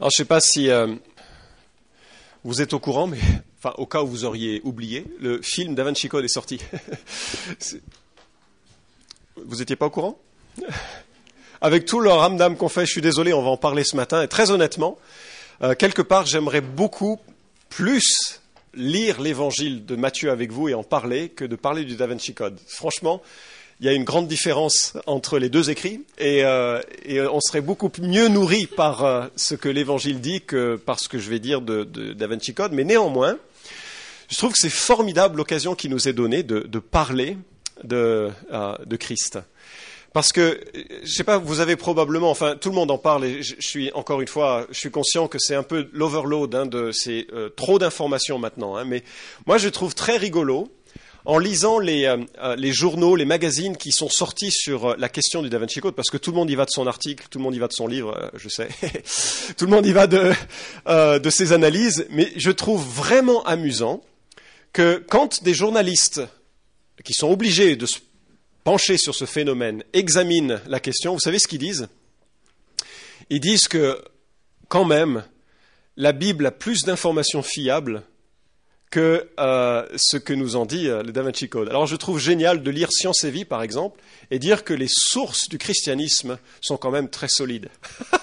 Alors, je ne sais pas si euh, vous êtes au courant, mais enfin, au cas où vous auriez oublié, le film Da Vinci Code est sorti. vous n'étiez pas au courant? Avec tout le ramdam qu'on fait, je suis désolé, on va en parler ce matin. Et très honnêtement, euh, quelque part, j'aimerais beaucoup plus lire l'évangile de Matthieu avec vous et en parler que de parler du Da Vinci Code. Franchement, il y a une grande différence entre les deux écrits et, euh, et on serait beaucoup mieux nourri par euh, ce que l'Évangile dit que par ce que je vais dire de, de. Mais néanmoins, je trouve que c'est formidable l'occasion qui nous est donnée de, de parler de, euh, de, Christ. Parce que, je sais pas, vous avez probablement, enfin, tout le monde en parle, et je, suis encore une fois, je suis conscient que c'est un peu l'overload, hein, c'est euh, trop d'informations maintenant. Hein, mais moi, je trouve très rigolo en lisant les, euh, euh, les, journaux, les magazines qui sont sortis sur euh, la question du Da Vinci Code, parce que tout le monde y va de son article, tout le monde y va de son livre, je sais, tout le monde y va de ses analyses, mais je trouve vraiment amusant que quand des journalistes qui sont obligés de se pencher sur ce phénomène examinent la question, vous savez ce qu'ils disent? Ils disent que quand même, la Bible a plus d'informations fiables que euh, ce que nous en dit euh, le Da Vinci Code. Alors je trouve génial de lire Science et Vie, par exemple, et dire que les sources du christianisme sont quand même très solides.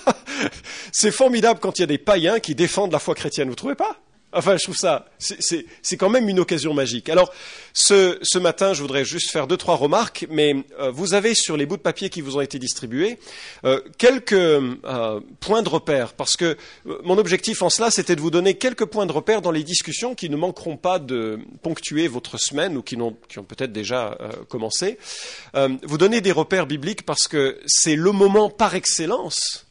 C'est formidable quand il y a des païens qui défendent la foi chrétienne, vous trouvez pas? Enfin, je trouve ça, c'est quand même une occasion magique. Alors, ce, matin, je voudrais juste faire deux, trois remarques, mais euh, vous avez sur les bouts de papier qui vous ont été distribués euh, quelques euh, points de repère, parce que mon objectif en cela, c'était de vous donner quelques points de repère dans les discussions qui ne manqueront pas de ponctuer votre semaine ou qui, ont, qui ont peut-être déjà commencé. vous donner des repères bibliques parce que c'est le moment par excellence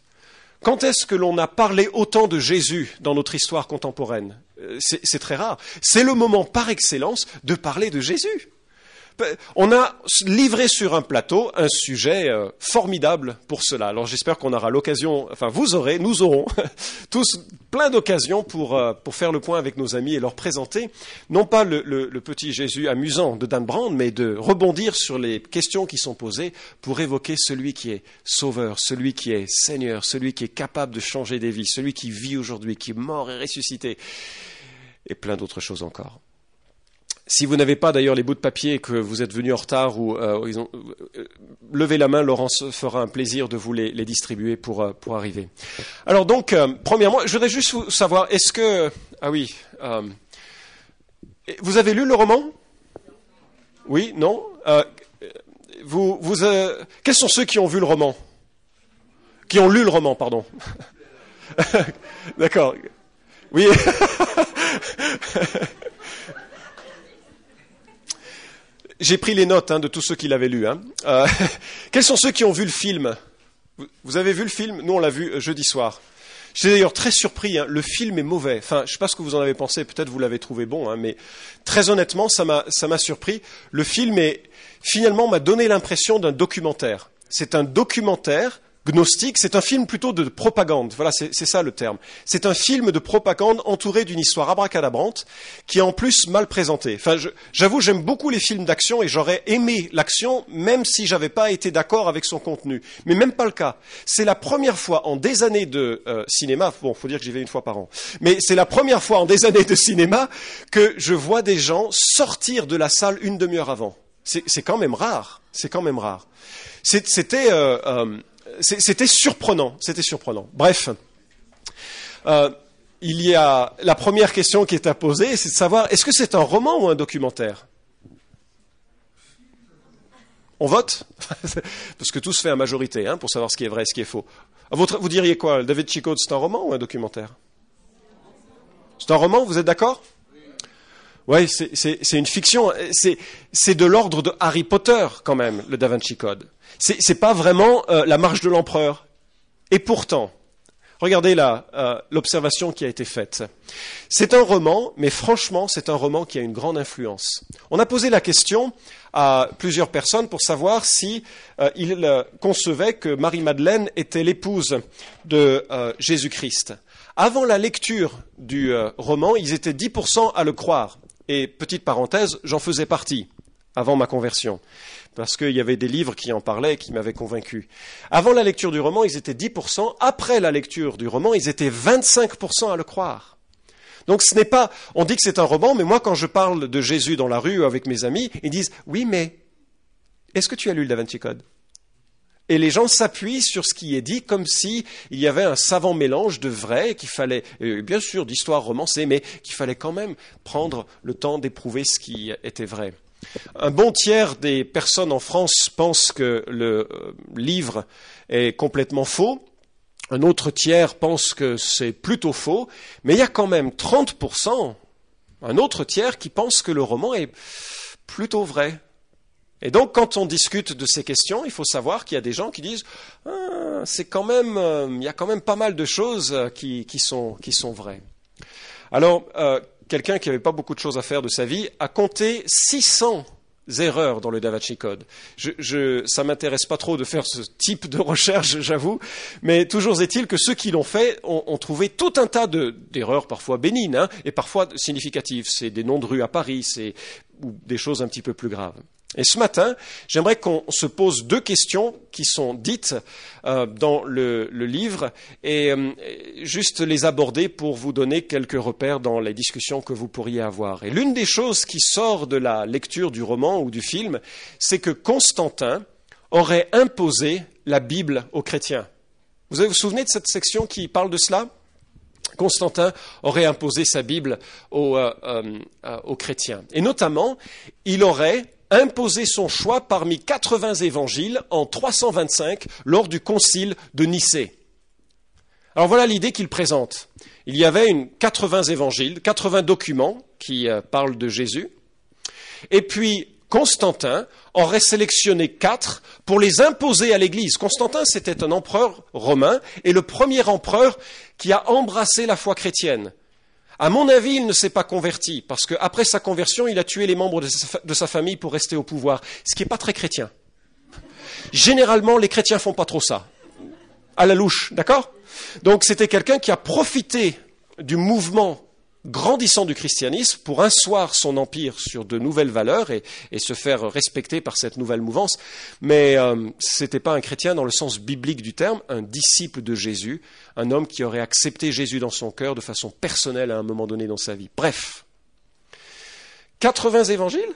quand est-ce que l'on a parlé autant de Jésus dans notre histoire contemporaine? C'est très rare. C'est le moment par excellence de parler de Jésus. On a livré sur un plateau un sujet euh, formidable pour cela. Alors j'espère qu'on aura l'occasion, enfin vous aurez, nous aurons tous plein d'occasions pour, euh, pour faire le point avec nos amis et leur présenter, non pas le, le, petit Jésus amusant de Dan Brand, mais de rebondir sur les questions qui sont posées pour évoquer celui qui est sauveur, celui qui est Seigneur, celui qui est capable de changer des vies, celui qui vit aujourd'hui, qui est mort et ressuscité, et plein d'autres choses encore. Si vous n'avez pas d'ailleurs les bouts de papier et que vous êtes venu en retard ou euh, euh, levez la main, Laurence fera un plaisir de vous les, distribuer pour, euh, pour arriver. Alors donc, euh, premièrement, je voudrais juste savoir, est-ce que ah oui, vous avez lu le roman? Oui, non? Vous, vous, Quels sont ceux qui ont vu le roman? Qui ont lu le roman, pardon D'accord. Oui. J'ai pris les notes hein, de tous ceux qui l'avaient lu. Hein. Euh, quels sont ceux qui ont vu le film? Vous avez vu le film? Nous, on l'a vu euh, jeudi soir. J'étais d'ailleurs très surpris. Hein. Le film est mauvais. Enfin, je ne sais pas ce que vous en avez pensé. Peut-être vous l'avez trouvé bon, hein, mais très honnêtement, ça m'a surpris. Le film est finalement m'a donné l'impression d'un documentaire. C'est un documentaire Gnostique, c'est un film plutôt de propagande. Voilà, c'est ça le terme. C'est un film de propagande entouré d'une histoire abracadabrante qui est en plus mal présentée. Enfin, j'avoue, j'aime beaucoup les films d'action et j'aurais aimé l'action même si j'avais pas été d'accord avec son contenu. Mais même pas le cas. C'est la première fois en des années de euh, cinéma. Bon, faut dire que j'y vais une fois par an. Mais c'est la première fois en des années de cinéma que je vois des gens sortir de la salle une demi-heure avant. C'est quand même rare. C'est quand même rare. C'était euh, euh, c'était surprenant, c'était surprenant. Bref, euh, il y a la première question qui est à poser, c'est de savoir est-ce que c'est un roman ou un documentaire? On vote? Parce que tout se fait à majorité hein, pour savoir ce qui est vrai et ce qui est faux. vous diriez quoi? David Chico, c'est un roman ou un documentaire? C'est un roman, vous êtes d'accord? Oui, c'est une fiction. C'est de l'ordre de Harry Potter quand même, le Da Vinci Code. C'est n'est pas vraiment euh, la marche de l'empereur. Et pourtant, regardez euh, l'observation qui a été faite. C'est un roman, mais franchement, c'est un roman qui a une grande influence. On a posé la question à plusieurs personnes pour savoir si euh, concevaient que Marie-Madeleine était l'épouse de Jésus-Christ. Avant la lecture du roman, ils étaient 10% à le croire. Et petite parenthèse, j'en faisais partie. Avant ma conversion, parce qu'il y avait des livres qui en parlaient qui m'avaient convaincu. Avant la lecture du roman, ils étaient 10%, après la lecture du roman, ils étaient 25% à le croire. Donc ce n'est pas, on dit que c'est un roman, mais moi quand je parle de Jésus dans la rue avec mes amis, ils disent, oui, mais est-ce que tu as lu le Da Vinci Code? Et les gens s'appuient sur ce qui est dit comme s'il y avait un savant mélange de vrai, qu'il fallait, euh, bien sûr, d'histoire romancée, mais qu'il fallait quand même prendre le temps d'éprouver ce qui était vrai. Un bon tiers des personnes en France pensent que le euh, livre est complètement faux. Un autre tiers pense que c'est plutôt faux. Mais il y a quand même 30%, un autre tiers qui pense que le roman est plutôt vrai. Et donc, quand on discute de ces questions, il faut savoir qu'il y a des gens qui disent ah, c'est quand même, euh, il y a quand même pas mal de choses euh, qui, sont, vraies. Alors, quelqu'un qui n'avait pas beaucoup de choses à faire de sa vie a compté 600 erreurs dans le Da Vinci Code. Je, je, ça m'intéresse pas trop de faire ce type de recherche, j'avoue, mais toujours est-il que ceux qui l'ont fait ont, ont, trouvé tout un tas d'erreurs, parfois bénignes hein, et parfois significatives. C'est des noms de rues à Paris, c'est ou des choses un petit peu plus graves. Et ce matin, j'aimerais qu'on se pose deux questions qui sont dites euh, dans le, livre et euh, juste les aborder pour vous donner quelques repères dans les discussions que vous pourriez avoir. Et l'une des choses qui sort de la lecture du roman ou du film, c'est que Constantin aurait imposé la Bible aux chrétiens. Vous vous souvenez de cette section qui parle de cela? Constantin aurait imposé sa Bible aux, euh, aux, chrétiens. Et notamment, il aurait imposé son choix parmi 80 évangiles en 325 lors du concile de Nicée. Alors voilà l'idée qu'il présente. Il y avait une 80 évangiles, 80 documents qui euh, parlent de Jésus. Et puis Constantin aurait sélectionné quatre pour les imposer à l'Église. Constantin, c'était un empereur romain et le premier empereur qui a embrassé la foi chrétienne. À mon avis, il ne s'est pas converti, parce qu'après sa conversion, il a tué les membres de sa famille pour rester au pouvoir, ce qui n'est pas très chrétien. Généralement, les chrétiens font pas trop ça. À la louche, d'accord? Donc c'était quelqu'un qui a profité du mouvement grandissant du christianisme pour asseoir son empire sur de nouvelles valeurs et, se faire respecter par cette nouvelle mouvance. Mais euh, ce n'était pas un chrétien dans le sens biblique du terme, un disciple de Jésus, un homme qui aurait accepté Jésus dans son cœur de façon personnelle à un moment donné dans sa vie. Bref, 80 évangiles,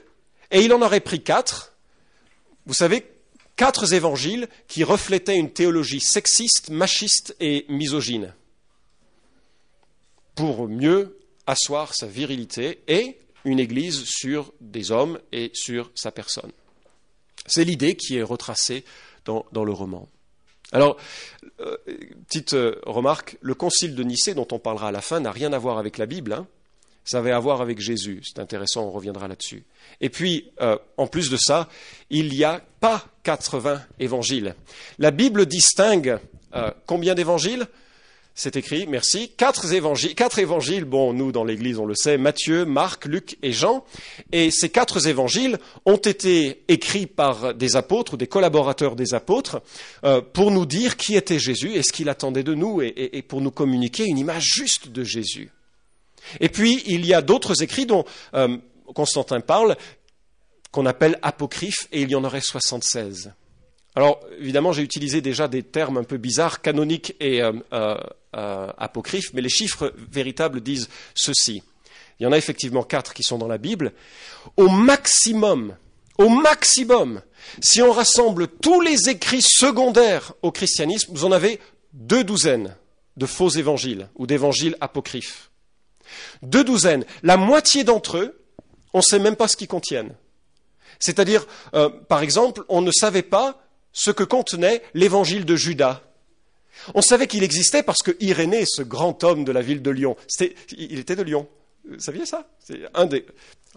et il en aurait pris quatre. Vous savez, quatre évangiles qui reflétaient une théologie sexiste, machiste et misogyne pour mieux asseoir sa virilité et une Église sur des hommes et sur sa personne. C'est l'idée qui est retracée dans, dans le roman. Alors, euh, petite euh, remarque, le concile de Nicée dont on parlera à la fin n'a rien à voir avec la Bible, hein. ça avait à voir avec Jésus, c'est intéressant, on reviendra là-dessus. Et puis, euh, en plus de ça, il n'y a pas 80 évangiles. La Bible distingue combien d'évangiles? C'est écrit, merci, quatre évangiles, quatre évangiles, bon, nous dans l'Église on le sait, Matthieu, Marc, Luc et Jean, et ces quatre évangiles ont été écrits par des apôtres ou des collaborateurs des apôtres euh, pour nous dire qui était Jésus et ce qu'il attendait de nous et, pour nous communiquer une image juste de Jésus. Et puis il y a d'autres écrits dont euh, Constantin parle, qu'on appelle apocryphes, et il y en aurait 76. Alors, évidemment, j'ai utilisé déjà des termes un peu bizarres, canoniques et euh, euh, euh, apocryphes, mais les chiffres véritables disent ceci. Il y en a effectivement quatre qui sont dans la Bible. Au maximum, au maximum, si on rassemble tous les écrits secondaires au christianisme, vous en avez deux douzaines de faux évangiles ou d'évangiles apocryphes. Deux douzaines. La moitié d'entre eux, on ne sait même pas ce qu'ils contiennent. C'est-à-dire, par exemple, on ne savait pas ce que contenait l'évangile de Judas. On savait qu'il existait parce que Irénée, ce grand homme de la ville de Lyon, il était de Lyon. Vous saviez ça? C'est un,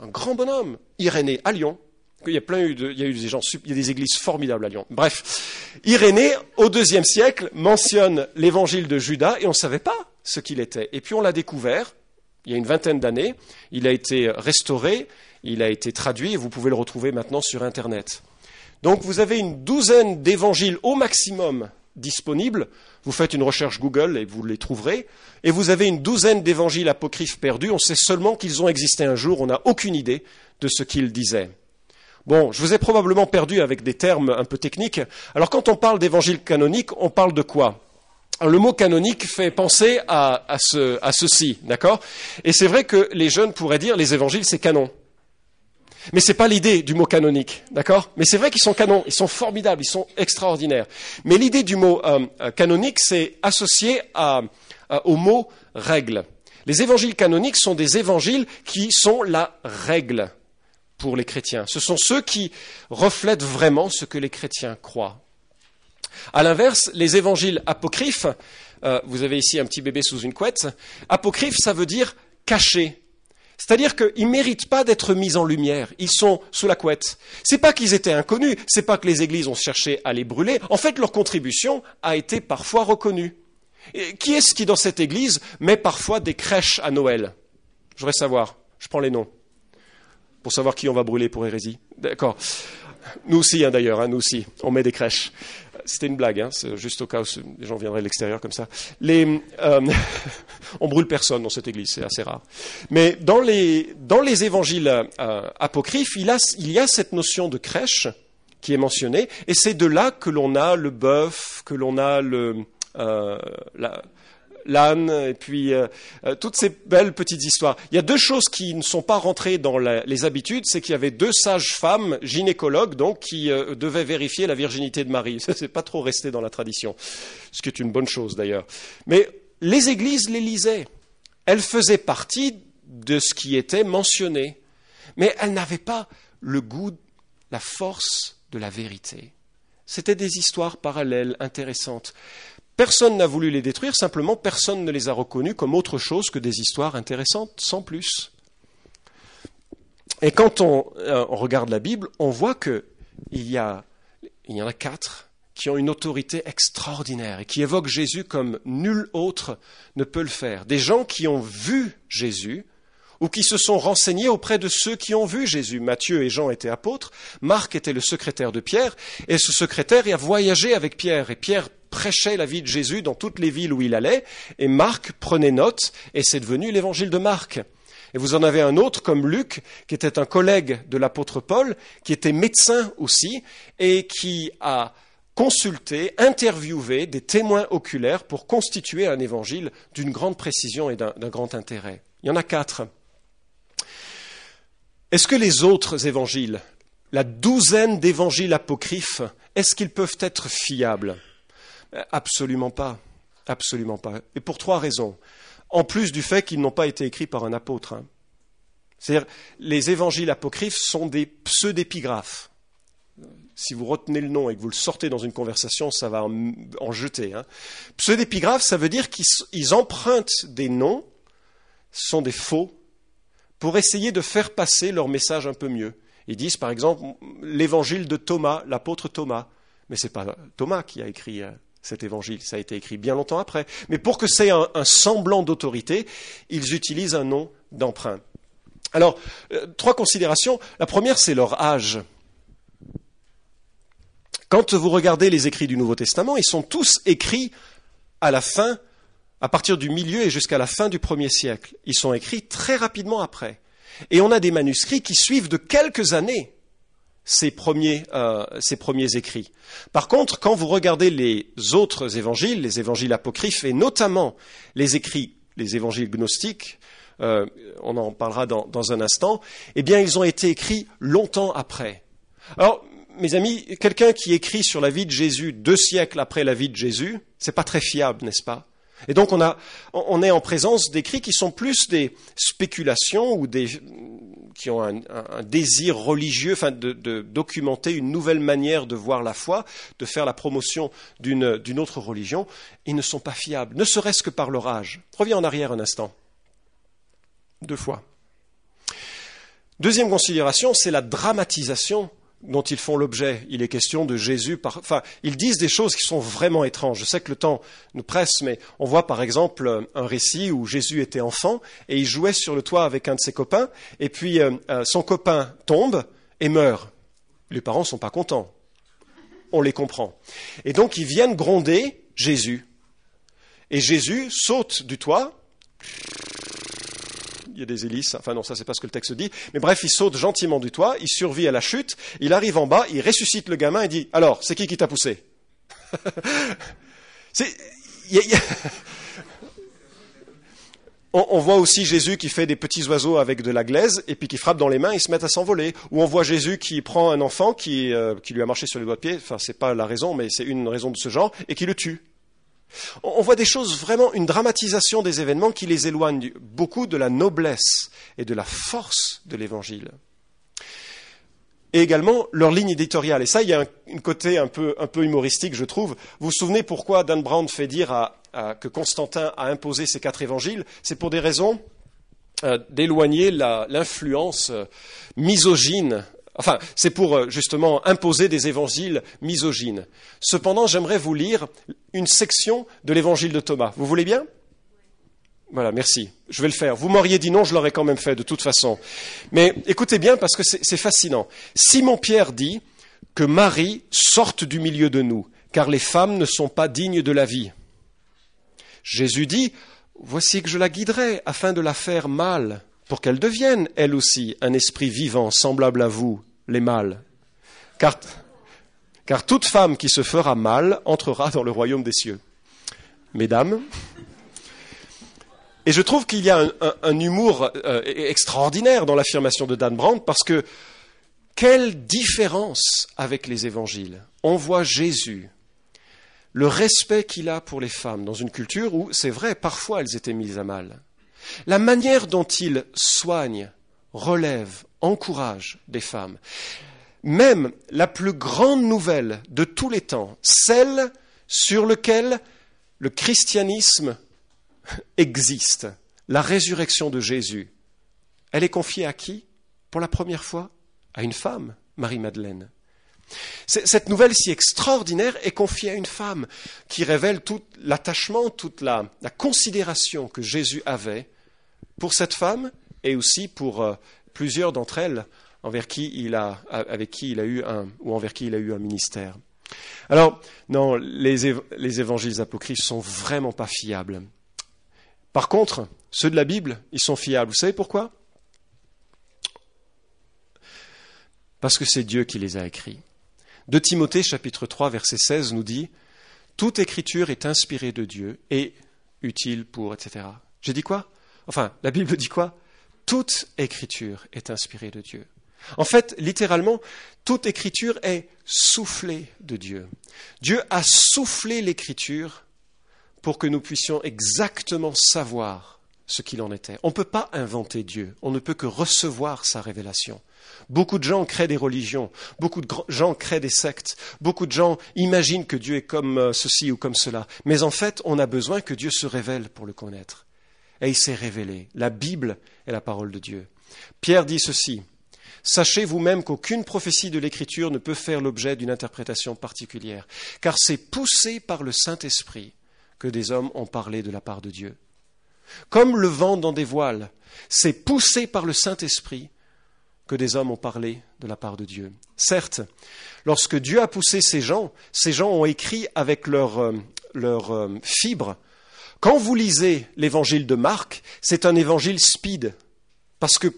grand bonhomme, Irénée, à Lyon. Il y a plein de, eu des gens, il y a des églises formidables à Lyon. Bref, Irénée, au deuxième siècle, mentionne l'évangile de Judas et on ne savait pas ce qu'il était. Et puis on l'a découvert, il y a une vingtaine d'années, il a été restauré, il a été traduit et vous pouvez le retrouver maintenant sur Internet. Donc vous avez une douzaine d'évangiles au maximum disponibles. Vous faites une recherche Google et vous les trouverez. Et vous avez une douzaine d'évangiles apocryphes perdus. On sait seulement qu'ils ont existé un jour. On n'a aucune idée de ce qu'ils disaient. Bon, je vous ai probablement perdu avec des termes un peu techniques. Alors quand on parle d'évangile canonique, on parle de quoi? Le mot canonique fait penser à, à ceci, d'accord? Et c'est vrai que les jeunes pourraient dire les évangiles c'est canon. Mais ce n'est pas l'idée du mot canonique, d'accord? Mais c'est vrai qu'ils sont canons, ils sont formidables, ils sont extraordinaires. Mais l'idée du mot euh, euh, canonique, c'est associé au mot règle. Les évangiles canoniques sont des évangiles qui sont la règle pour les chrétiens. Ce sont ceux qui reflètent vraiment ce que les chrétiens croient. À l'inverse, les évangiles apocryphes, euh, vous avez ici un petit bébé sous une couette, apocryphes, ça veut dire caché. C'est-à-dire qu'ils ne méritent pas d'être mis en lumière. Ils sont sous la couette. C'est pas qu'ils étaient inconnus, c'est pas que les églises ont cherché à les brûler. En fait, leur contribution a été parfois reconnue. qui est-ce qui, dans cette église, met parfois des crèches à Noël? Je voudrais savoir. Je prends les noms. Pour savoir qui on va brûler pour hérésie. D'accord. Nous aussi, hein, d'ailleurs, hein, nous aussi. On met des crèches. C'était une blague, hein, juste au cas où les gens viendraient de l'extérieur comme ça. Les, euh, on brûle personne dans cette église, c'est assez rare. Mais dans les, évangiles euh, apocryphes, il, y a cette notion de crèche qui est mentionnée, et c'est de là que l'on a le bœuf, que l'on a le, euh, l'âne, et puis euh, euh, toutes ces belles petites histoires. Il y a deux choses qui ne sont pas rentrées dans les habitudes, c'est qu'il y avait deux sages femmes, gynécologues, donc, qui euh, devaient vérifier la virginité de Marie. Ça, c'est pas trop resté dans la tradition, ce qui est une bonne chose d'ailleurs. Mais les églises les lisaient. Elles faisaient partie de ce qui était mentionné, mais elles n'avaient pas le goût, la force de la vérité. C'était des histoires parallèles, intéressantes. Personne n'a voulu les détruire, simplement personne ne les a reconnus comme autre chose que des histoires intéressantes, sans plus. Et quand on, euh, regarde la Bible, on voit qu'il y, y en a quatre qui ont une autorité extraordinaire et qui évoquent Jésus comme nul autre ne peut le faire. Des gens qui ont vu Jésus ou qui se sont renseignés auprès de ceux qui ont vu Jésus. Matthieu et Jean étaient apôtres, Marc était le secrétaire de Pierre, et ce secrétaire a voyagé avec Pierre, et Pierre prêchait la vie de Jésus dans toutes les villes où il allait, et Marc prenait note, et c'est devenu l'évangile de Marc. Et vous en avez un autre comme Luc, qui était un collègue de l'apôtre Paul, qui était médecin aussi, et qui a consulté, interviewé des témoins oculaires pour constituer un évangile d'une grande précision et d'un grand intérêt. Il y en a quatre. Est-ce que les autres évangiles, la douzaine d'évangiles apocryphes, est-ce qu'ils peuvent être fiables? Absolument pas. Absolument pas. Et pour trois raisons. En plus du fait qu'ils n'ont pas été écrits par un apôtre. Hein. C'est-à-dire, les évangiles apocryphes sont des pseudépigraphes. Si vous retenez le nom et que vous le sortez dans une conversation, ça va en, jeter. Hein. Pseudépigraphes, ça veut dire qu'ils empruntent des noms, sont des faux, pour essayer de faire passer leur message un peu mieux. Ils disent, par exemple, l'évangile de Thomas, l'apôtre Thomas. Mais ce n'est pas Thomas qui a écrit euh, cet évangile, ça a été écrit bien longtemps après. Mais pour que c'est un, semblant d'autorité, ils utilisent un nom d'emprunt. Alors, euh, trois considérations. La première, c'est leur âge. Quand vous regardez les écrits du Nouveau Testament, ils sont tous écrits à la fin, à partir du milieu et jusqu'à la fin du premier siècle. Ils sont écrits très rapidement après. Et on a des manuscrits qui suivent de quelques années ces premiers, euh, ces premiers écrits. Par contre, quand vous regardez les autres évangiles, les évangiles apocryphes et notamment les écrits, les évangiles gnostiques, euh, on en parlera dans, dans, un instant, eh bien, ils ont été écrits longtemps après. Alors, mes amis, quelqu'un qui écrit sur la vie de Jésus deux siècles après la vie de Jésus, c'est pas très fiable, n'est-ce pas? Et donc on, est en présence d'écrits qui sont plus des spéculations ou des, qui ont un, désir religieux, enfin de, de, documenter une nouvelle manière de voir la foi, de faire la promotion d'une autre religion. Ils ne sont pas fiables, ne serait-ce que par leur âge. Reviens en arrière un instant. Deux fois. Deuxième considération, c'est la dramatisation dont ils font l'objet. Il est question de Jésus. Enfin, ils disent des choses qui sont vraiment étranges. Je sais que le temps nous presse, mais on voit par exemple un récit où Jésus était enfant et il jouait sur le toit avec un de ses copains, et puis euh, euh, son copain tombe et meurt. Les parents ne sont pas contents. On les comprend. Et donc ils viennent gronder Jésus. Et Jésus saute du toit, il y a des hélices, enfin non, ça c'est pas ce que le texte dit, mais bref, il saute gentiment du toit, il survit à la chute, il arrive en bas, il ressuscite le gamin et dit, alors, c'est qui qui t'a poussé? On, voit aussi Jésus qui fait des petits oiseaux avec de la glaise et puis qui frappe dans les mains, ils se mettent à s'envoler. Ou on voit Jésus qui prend un enfant qui, euh, qui lui a marché sur les doigts de pied, enfin c'est pas la raison, mais c'est une raison de ce genre, et qui le tue. On voit des choses vraiment, une dramatisation des événements qui les éloigne beaucoup de la noblesse et de la force de l'Évangile et également leur ligne éditoriale. Et ça, il y a un, côté un peu, humoristique, je trouve. Vous vous souvenez pourquoi Dan Brown fait dire que Constantin a imposé ces quatre évangiles? C'est pour des raisons euh, d'éloigner l'influence euh, misogyne. Enfin, c'est pour euh, justement imposer des évangiles misogynes. Cependant, j'aimerais vous lire une section de l'évangile de Thomas. Vous voulez bien? Voilà, merci. Je vais le faire. Vous m'auriez dit non, je l'aurais quand même fait de toute façon. Mais écoutez bien parce que c'est fascinant. Simon-Pierre dit que Marie sorte du milieu de nous, car les femmes ne sont pas dignes de la vie. Jésus dit, voici que je la guiderai afin de la faire mal, pour qu'elle devienne, elle aussi, un esprit vivant semblable à vous, les mâles. Car, toute femme qui se fera mal entrera dans le royaume des cieux. Mesdames, et je trouve qu'il y a un, humour euh, extraordinaire dans l'affirmation de Dan Brown parce que quelle différence avec les évangiles. On voit Jésus, le respect qu'il a pour les femmes dans une culture où, c'est vrai, parfois elles étaient mises à mal. La manière dont il soigne, relève, encourage des femmes. Même la plus grande nouvelle de tous les temps, celle sur laquelle le christianisme existe, la résurrection de Jésus, elle est confiée à qui? Pour la première fois À une femme, Marie-Madeleine. Cette nouvelle si extraordinaire est confiée à une femme qui révèle tout l'attachement, toute la, considération que Jésus avait pour cette femme et aussi pour euh, plusieurs d'entre elles envers qui il a, avec qui il a eu un, ou envers qui il a eu un ministère. Alors, non, les, les évangiles apocryphes sont vraiment pas fiables. Par contre, ceux de la Bible, ils sont fiables. Vous savez pourquoi? Parce que c'est Dieu qui les a écrits. De Timothée chapitre 3 verset 16 nous dit Toute écriture est inspirée de Dieu et utile pour, etc. J'ai dit quoi? Enfin, la Bible dit quoi? Toute écriture est inspirée de Dieu. En fait, littéralement, toute écriture est soufflée de Dieu. Dieu a soufflé l'écriture pour que nous puissions exactement savoir ce qu'il en était. On ne peut pas inventer Dieu, on ne peut que recevoir sa révélation. Beaucoup de gens créent des religions, beaucoup de gens créent des sectes, beaucoup de gens imaginent que Dieu est comme euh, ceci ou comme cela, mais en fait on a besoin que Dieu se révèle pour le connaître. Et il s'est révélé. La Bible est la parole de Dieu. Pierre dit ceci. Sachez vous-même qu'aucune prophétie de l'Écriture ne peut faire l'objet d'une interprétation particulière, car c'est poussé par le Saint-Esprit que des hommes ont parlé de la part de Dieu. Comme le vent dans des voiles, c'est poussé par le Saint-Esprit que des hommes ont parlé de la part de Dieu. Certes, lorsque Dieu a poussé ces gens, ces gens ont écrit avec leur, euh, leur euh, fibre. Quand vous lisez l'évangile de Marc, c'est un évangile speed, parce que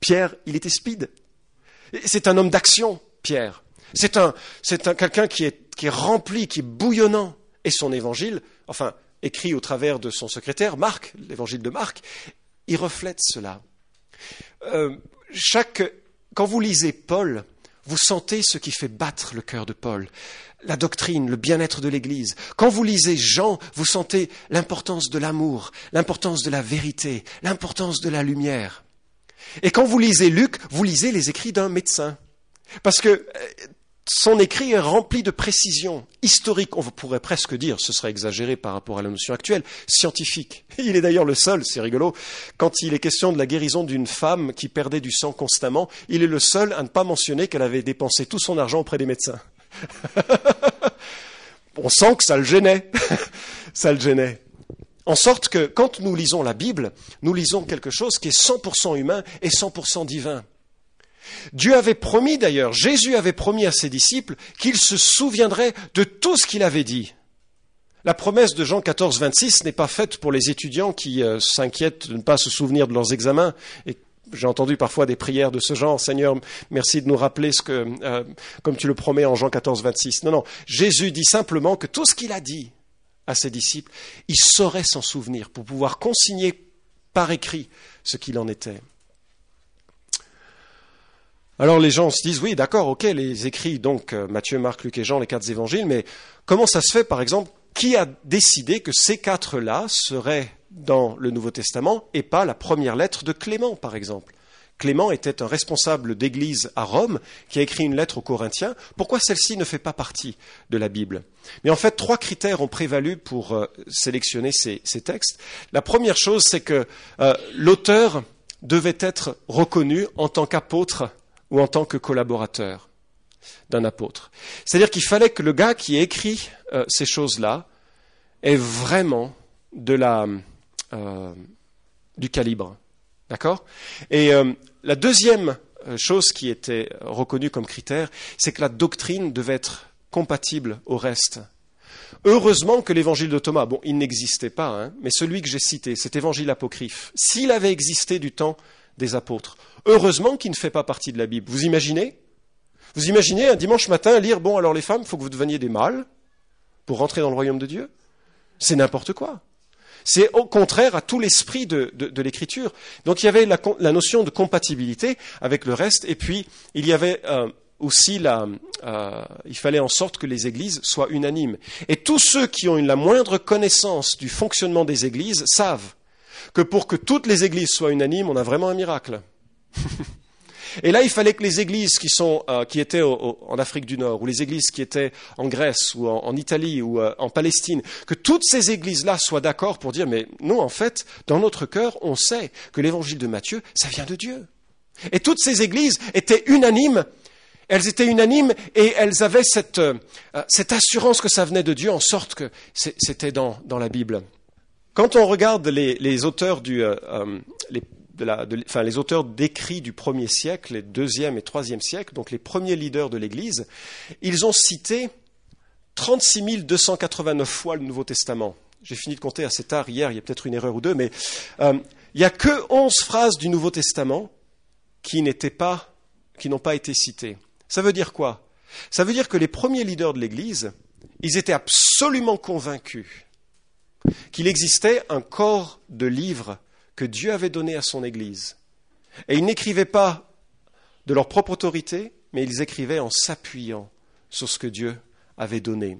Pierre, il était speed. C'est un homme d'action, Pierre. C'est un, un quelqu'un qui est, qui est rempli, qui est bouillonnant et son évangile, enfin écrit au travers de son secrétaire, Marc, l'évangile de Marc, il reflète cela. Euh, quand vous lisez Paul, vous sentez ce qui fait battre le cœur de Paul, la doctrine, le bien-être de l'Église. Quand vous lisez Jean, vous sentez l'importance de l'amour, l'importance de la vérité, l'importance de la lumière. Et quand vous lisez Luc, vous lisez les écrits d'un médecin. Parce que euh, son écrit est rempli de précisions historiques, on pourrait presque dire, ce serait exagéré par rapport à la notion actuelle, scientifique. Il est d'ailleurs le seul, c'est rigolo, quand il est question de la guérison d'une femme qui perdait du sang constamment, il est le seul à ne pas mentionner qu'elle avait dépensé tout son argent auprès des médecins. on sent que ça le gênait, ça le gênait. En sorte que quand nous lisons la Bible, nous lisons quelque chose qui est 100% humain et 100% divin. Dieu avait promis d'ailleurs, Jésus avait promis à ses disciples qu'il se souviendrait de tout ce qu'il avait dit. La promesse de Jean 14, 26 n'est pas faite pour les étudiants qui euh, s'inquiètent de ne pas se souvenir de leurs examens. Et j'ai entendu parfois des prières de ce genre. Seigneur, merci de nous rappeler euh, comme tu le promets en Jean 14, 26. Non, non. Jésus dit simplement que tout ce qu'il a dit à ses disciples, il saurait s'en souvenir pour pouvoir consigner par écrit ce qu'il en était. Alors les gens se disent, oui, d'accord, ok, les écrits, donc euh, Matthieu, Marc, Luc et Jean, les quatre évangiles, mais comment ça se fait, par exemple, qui a décidé que ces quatre-là seraient dans le Nouveau Testament et pas la première lettre de Clément, par exemple? Clément était un responsable d'église à Rome qui a écrit une lettre aux Corinthiens. Pourquoi celle-ci ne fait pas partie de la Bible? Mais en fait, trois critères ont prévalu pour euh, sélectionner ces, textes. La première chose, c'est que euh, l'auteur devait être reconnu en tant qu'apôtre ou en tant que collaborateur d'un apôtre. C'est-à-dire qu'il fallait que le gars qui écrit euh, ces choses-là ait vraiment de la, euh, du calibre. D'accord? Et euh, la deuxième chose qui était reconnue comme critère, c'est que la doctrine devait être compatible au reste. Heureusement que l'évangile de Thomas, bon, il n'existait pas, hein, mais celui que j'ai cité, cet évangile apocryphe, s'il avait existé du temps des apôtres, heureusement qu'il ne fait pas partie de la Bible. Vous imaginez? Vous imaginez un dimanche matin lire, bon, alors les femmes, il faut que vous deveniez des mâles pour rentrer dans le royaume de Dieu? C'est n'importe quoi. C'est au contraire à tout l'esprit de, l'écriture. Donc il y avait la, notion de compatibilité avec le reste, et puis il y avait euh, aussi la, euh, il fallait en sorte que les églises soient unanimes. Et tous ceux qui ont la moindre connaissance du fonctionnement des églises savent que pour que toutes les églises soient unanimes, on a vraiment un miracle. Et là, il fallait que les églises qui, sont, euh, qui étaient en Afrique du Nord, ou les églises qui étaient en Grèce, ou en, Italie, ou euh, en Palestine, que toutes ces églises-là soient d'accord pour dire, mais nous, en fait, dans notre cœur, on sait que l'évangile de Matthieu, ça vient de Dieu. Et toutes ces églises étaient unanimes. Elles étaient unanimes et elles avaient cette, euh, cette assurance que ça venait de Dieu, en sorte que c'était dans, dans la Bible. Quand on regarde les, auteurs du, les auteurs d'écrits du premier siècle, les deuxième et troisième siècle, donc les premiers leaders de l'Église, ils ont cité 36 289 fois le Nouveau Testament. J'ai fini de compter assez tard hier, il y a peut-être une erreur ou deux, mais euh, il n'y a que 11 phrases du Nouveau Testament qui n'étaient pas, qui n'ont pas été citées. Ça veut dire quoi? Ça veut dire que les premiers leaders de l'Église, ils étaient absolument convaincus qu'il existait un corps de livres que Dieu avait donné à son Église. Et ils n'écrivaient pas de leur propre autorité, mais ils écrivaient en s'appuyant sur ce que Dieu avait donné.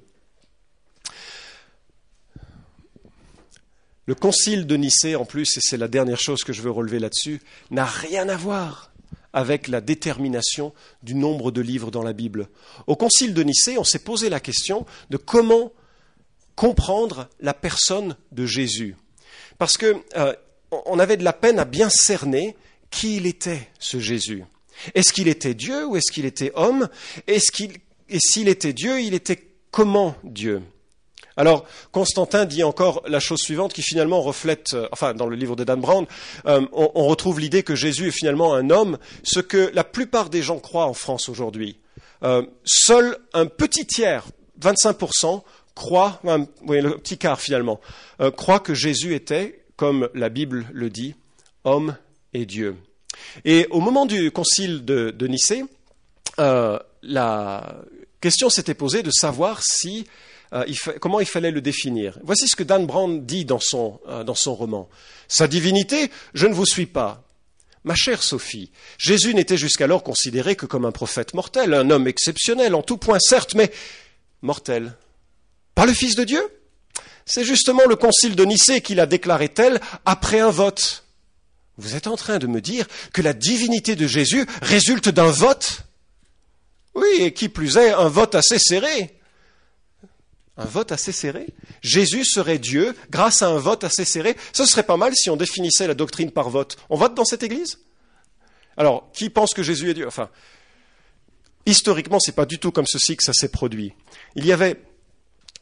Le concile de Nicée, en plus, et c'est la dernière chose que je veux relever là-dessus, n'a rien à voir avec la détermination du nombre de livres dans la Bible. Au concile de Nicée, on s'est posé la question de comment comprendre la personne de Jésus. Parce que euh, on avait de la peine à bien cerner qui il était, ce Jésus. Est-ce qu'il était Dieu ou est-ce qu'il était homme? Est-ce qu'il, Et s'il était Dieu, il était comment Dieu? Alors, Constantin dit encore la chose suivante qui finalement reflète, euh, enfin dans le livre de Dan Brown, euh, on, retrouve l'idée que Jésus est finalement un homme, ce que la plupart des gens croient en France aujourd'hui. Seul un petit tiers, 25%, croient, oui, le petit quart finalement, croient que Jésus était comme la Bible le dit, homme et Dieu. Et au moment du concile de, Nicée, euh, la question s'était posée de savoir euh, comment il fallait le définir. Voici ce que Dan Brown dit dans son, euh, dans son roman. Sa divinité, je ne vous suis pas. Ma chère Sophie, Jésus n'était jusqu'alors considéré que comme un prophète mortel, un homme exceptionnel en tout point, certes, mais mortel. Pas le Fils de Dieu? C'est justement le concile de Nicée qui l'a déclaré tel après un vote. Vous êtes en train de me dire que la divinité de Jésus résulte d'un vote? Oui, et qui plus est, un vote assez serré. Un vote assez serré? Jésus serait Dieu grâce à un vote assez serré. Ce serait pas mal si on définissait la doctrine par vote. On vote dans cette église? Alors, qui pense que Jésus est Dieu? Enfin, historiquement, c'est pas du tout comme ceci que ça s'est produit. Il y avait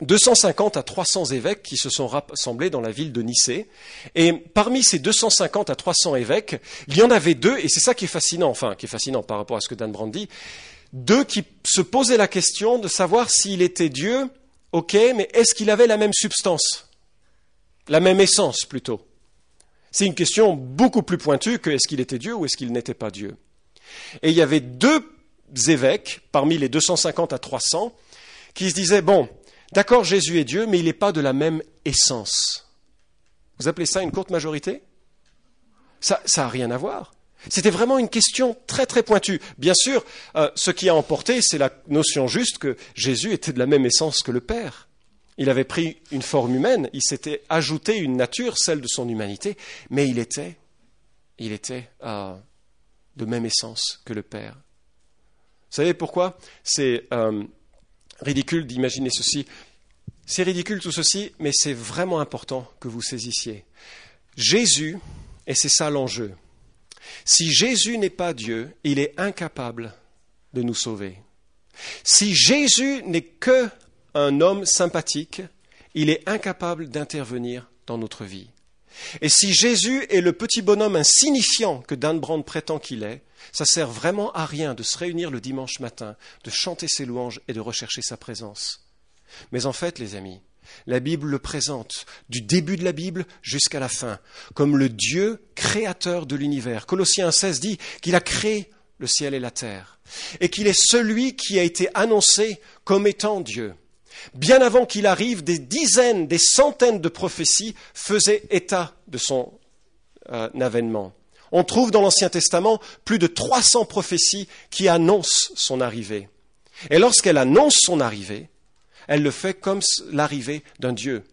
250 à 300 évêques qui se sont rassemblés dans la ville de Nicée. Et parmi ces 250 à 300 évêques, il y en avait deux, et c'est ça qui est fascinant, enfin, qui est fascinant par rapport à ce que Dan Brand dit, deux qui se posaient la question de savoir s'il était Dieu ok, mais est-ce qu'il avait la même substance? La même essence plutôt C'est une question beaucoup plus pointue que est-ce qu'il était Dieu ou est-ce qu'il n'était pas Dieu. Et il y avait deux évêques, parmi les 250 à 300, qui se disaient, bon, d'accord, Jésus est Dieu, mais il n'est pas de la même essence. Vous appelez ça une courte majorité? Ça n'a rien à voir. C'était vraiment une question très très pointue. Bien sûr, euh, ce qui a emporté, c'est la notion juste que Jésus était de la même essence que le Père. Il avait pris une forme humaine, il s'était ajouté une nature, celle de son humanité, mais il était, il était euh, de même essence que le Père. Vous savez pourquoi? C'est euh, ridicule d'imaginer ceci. C'est ridicule tout ceci, mais c'est vraiment important que vous saisissiez. Jésus, et c'est ça l'enjeu, si Jésus n'est pas Dieu, il est incapable de nous sauver. Si Jésus n'est que un homme sympathique, il est incapable d'intervenir dans notre vie. Et si Jésus est le petit bonhomme insignifiant que Dan Brand prétend qu'il est, ça sert vraiment à rien de se réunir le dimanche matin, de chanter ses louanges et de rechercher sa présence. Mais en fait, les amis, la Bible le présente, du début de la Bible jusqu'à la fin, comme le Dieu créateur de l'univers. Colossiens 16 dit qu'il a créé le ciel et la terre, et qu'il est celui qui a été annoncé comme étant Dieu. Bien avant qu'il arrive, des dizaines, des centaines de prophéties faisaient état de son euh, avènement. On trouve dans l'Ancien Testament plus de 300 prophéties qui annoncent son arrivée. Et lorsqu'elle annonce son arrivée, elle le fait comme l'arrivée d'un Dieu.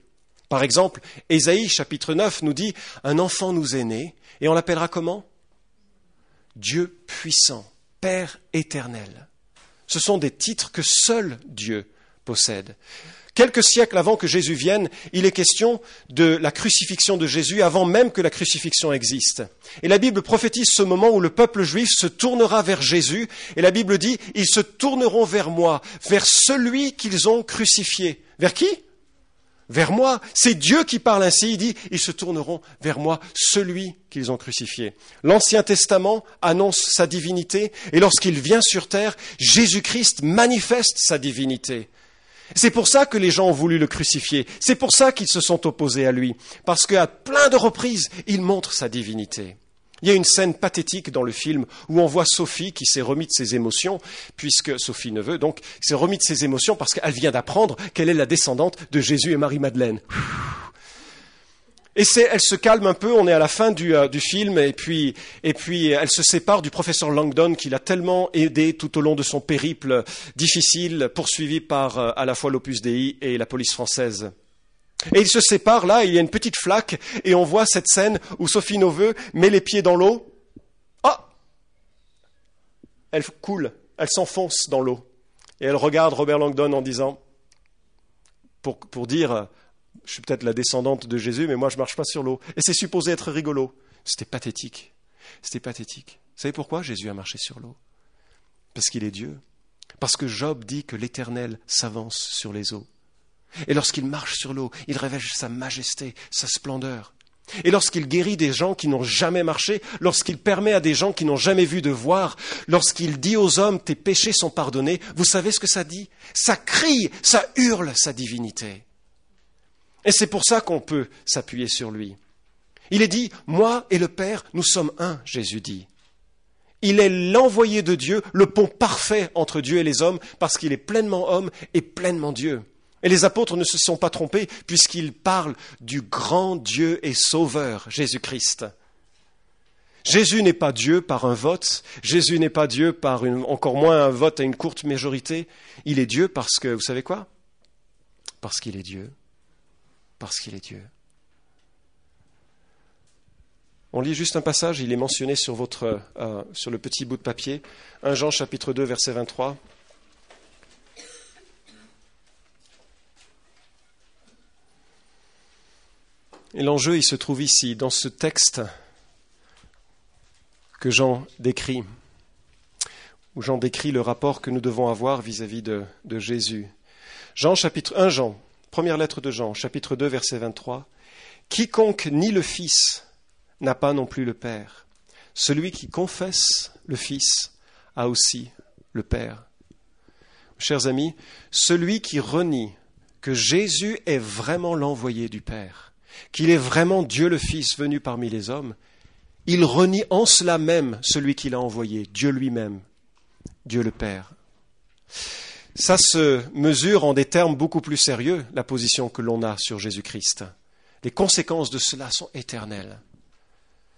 Par exemple, Ésaïe chapitre 9 nous dit Un enfant nous est né, et on l'appellera comment? Dieu puissant, Père éternel. Ce sont des titres que seul Dieu possède. Quelques siècles avant que Jésus vienne, il est question de la crucifixion de Jésus avant même que la crucifixion existe. Et la Bible prophétise ce moment où le peuple juif se tournera vers Jésus, et la Bible dit, ils se tourneront vers moi, vers celui qu'ils ont crucifié. Vers qui? Vers moi. C'est Dieu qui parle ainsi, il dit, ils se tourneront vers moi, celui qu'ils ont crucifié. L'Ancien Testament annonce sa divinité, et lorsqu'il vient sur terre, Jésus-Christ manifeste sa divinité. C'est pour ça que les gens ont voulu le crucifier. C'est pour ça qu'ils se sont opposés à lui. Parce qu'à plein de reprises, il montre sa divinité. Il y a une scène pathétique dans le film où on voit Sophie qui s'est remis de ses émotions, puisque Sophie Neveu, donc, s'est remis de ses émotions parce qu'elle vient d'apprendre qu'elle est la descendante de Jésus et Marie-Madeleine. Et elle se calme un peu, on est à la fin du, euh, film, et puis, et puis elle se sépare du professeur Langdon qui l'a tellement aidé tout au long de son périple difficile, poursuivi par euh, à la fois l'Opus Dei et la police française. Et ils se séparent là, il y a une petite flaque, et on voit cette scène où Sophie Noveux met les pieds dans l'eau. Ah Elle coule, elle s'enfonce dans l'eau. Et elle regarde Robert Langdon en disant, pour, pour dire je suis peut-être la descendante de Jésus, mais moi je marche pas sur l'eau. Et c'est supposé être rigolo. C'était pathétique. C'était pathétique. Vous savez pourquoi Jésus a marché sur l'eau? Parce qu'il est Dieu. Parce que Job dit que l'Éternel s'avance sur les eaux. Et lorsqu'il marche sur l'eau, il révèle sa majesté, sa splendeur. Et lorsqu'il guérit des gens qui n'ont jamais marché, lorsqu'il permet à des gens qui n'ont jamais vu de voir, lorsqu'il dit aux hommes tes péchés sont pardonnés, vous savez ce que ça dit? Ça crie, ça hurle sa divinité. Et c'est pour ça qu'on peut s'appuyer sur lui. Il est dit, moi et le Père, nous sommes un, Jésus dit. Il est l'envoyé de Dieu, le pont parfait entre Dieu et les hommes, parce qu'il est pleinement homme et pleinement Dieu. Et les apôtres ne se sont pas trompés, puisqu'ils parlent du grand Dieu et Sauveur, Jésus-Christ. Jésus n'est pas Dieu par un vote, Jésus n'est pas Dieu par encore moins un vote à une courte majorité, il est Dieu parce que, vous savez quoi? Parce qu'il est Dieu parce qu'il est Dieu. On lit juste un passage, il est mentionné sur, votre, euh, sur le petit bout de papier, 1 Jean chapitre 2 verset 23. Et l'enjeu, il se trouve ici, dans ce texte que Jean décrit, où Jean décrit le rapport que nous devons avoir vis-à-vis de, de Jésus. Jean chapitre 1 Jean, Première lettre de Jean, chapitre 2, verset 23. Quiconque nie le Fils n'a pas non plus le Père. Celui qui confesse le Fils a aussi le Père. Chers amis, celui qui renie que Jésus est vraiment l'envoyé du Père, qu'il est vraiment Dieu le Fils venu parmi les hommes, il renie en cela même celui qui l'a envoyé, Dieu lui-même, Dieu le Père. Ça se mesure en des termes beaucoup plus sérieux, la position que l'on a sur Jésus-Christ. Les conséquences de cela sont éternelles.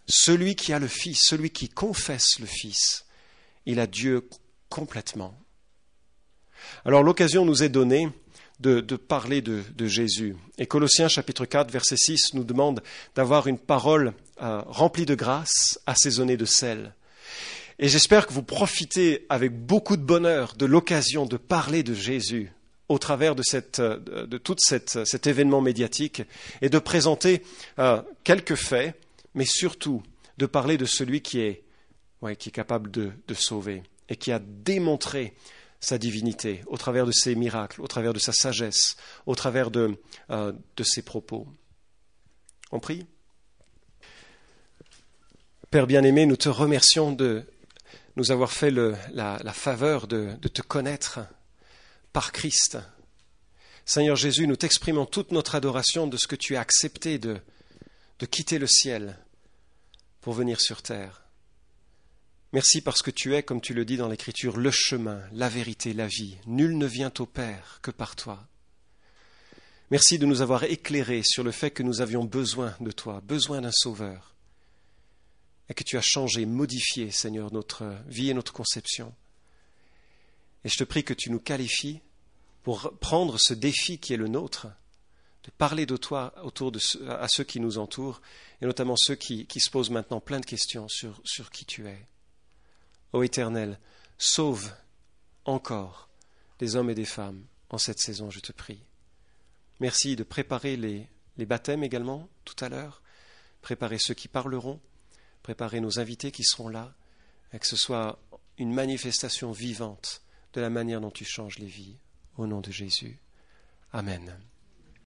Celui qui a le Fils, celui qui confesse le Fils, il a Dieu complètement. Alors l'occasion nous est donnée de, parler de, Jésus. Et Colossiens chapitre 4, verset 6 nous demande d'avoir une parole euh, remplie de grâce, assaisonnée de sel. Et j'espère que vous profitez avec beaucoup de bonheur de l'occasion de parler de Jésus au travers de, cette, de tout cet événement médiatique et de présenter euh, quelques faits, mais surtout de parler de celui qui est, qui est capable de, sauver et qui a démontré sa divinité au travers de ses miracles, au travers de sa sagesse, au travers de, euh, de ses propos. On prie? Père bien-aimé, nous te remercions de nous avoir fait la, faveur de, te connaître par Christ. Seigneur Jésus, nous t'exprimons toute notre adoration de ce que tu as accepté de, de quitter le ciel pour venir sur terre. Merci parce que tu es, comme tu le dis dans l'Écriture, le chemin, la vérité, la vie. Nul ne vient au Père que par toi. Merci de nous avoir éclairés sur le fait que nous avions besoin de toi, besoin d'un sauveur et que tu as changé, modifié, Seigneur, notre vie et notre conception. Et je te prie que tu nous qualifies pour prendre ce défi qui est le nôtre, de parler de toi autour de à ceux qui nous entourent, et notamment ceux qui, se posent maintenant plein de questions sur, qui tu es. Ô Éternel, sauve encore des hommes et des femmes en cette saison, je te prie. Merci de préparer les baptêmes également tout à l'heure, préparer ceux qui parleront, préparer nos invités qui seront là, et que ce soit une manifestation vivante de la manière dont tu changes les vies. Au nom de Jésus. Amen.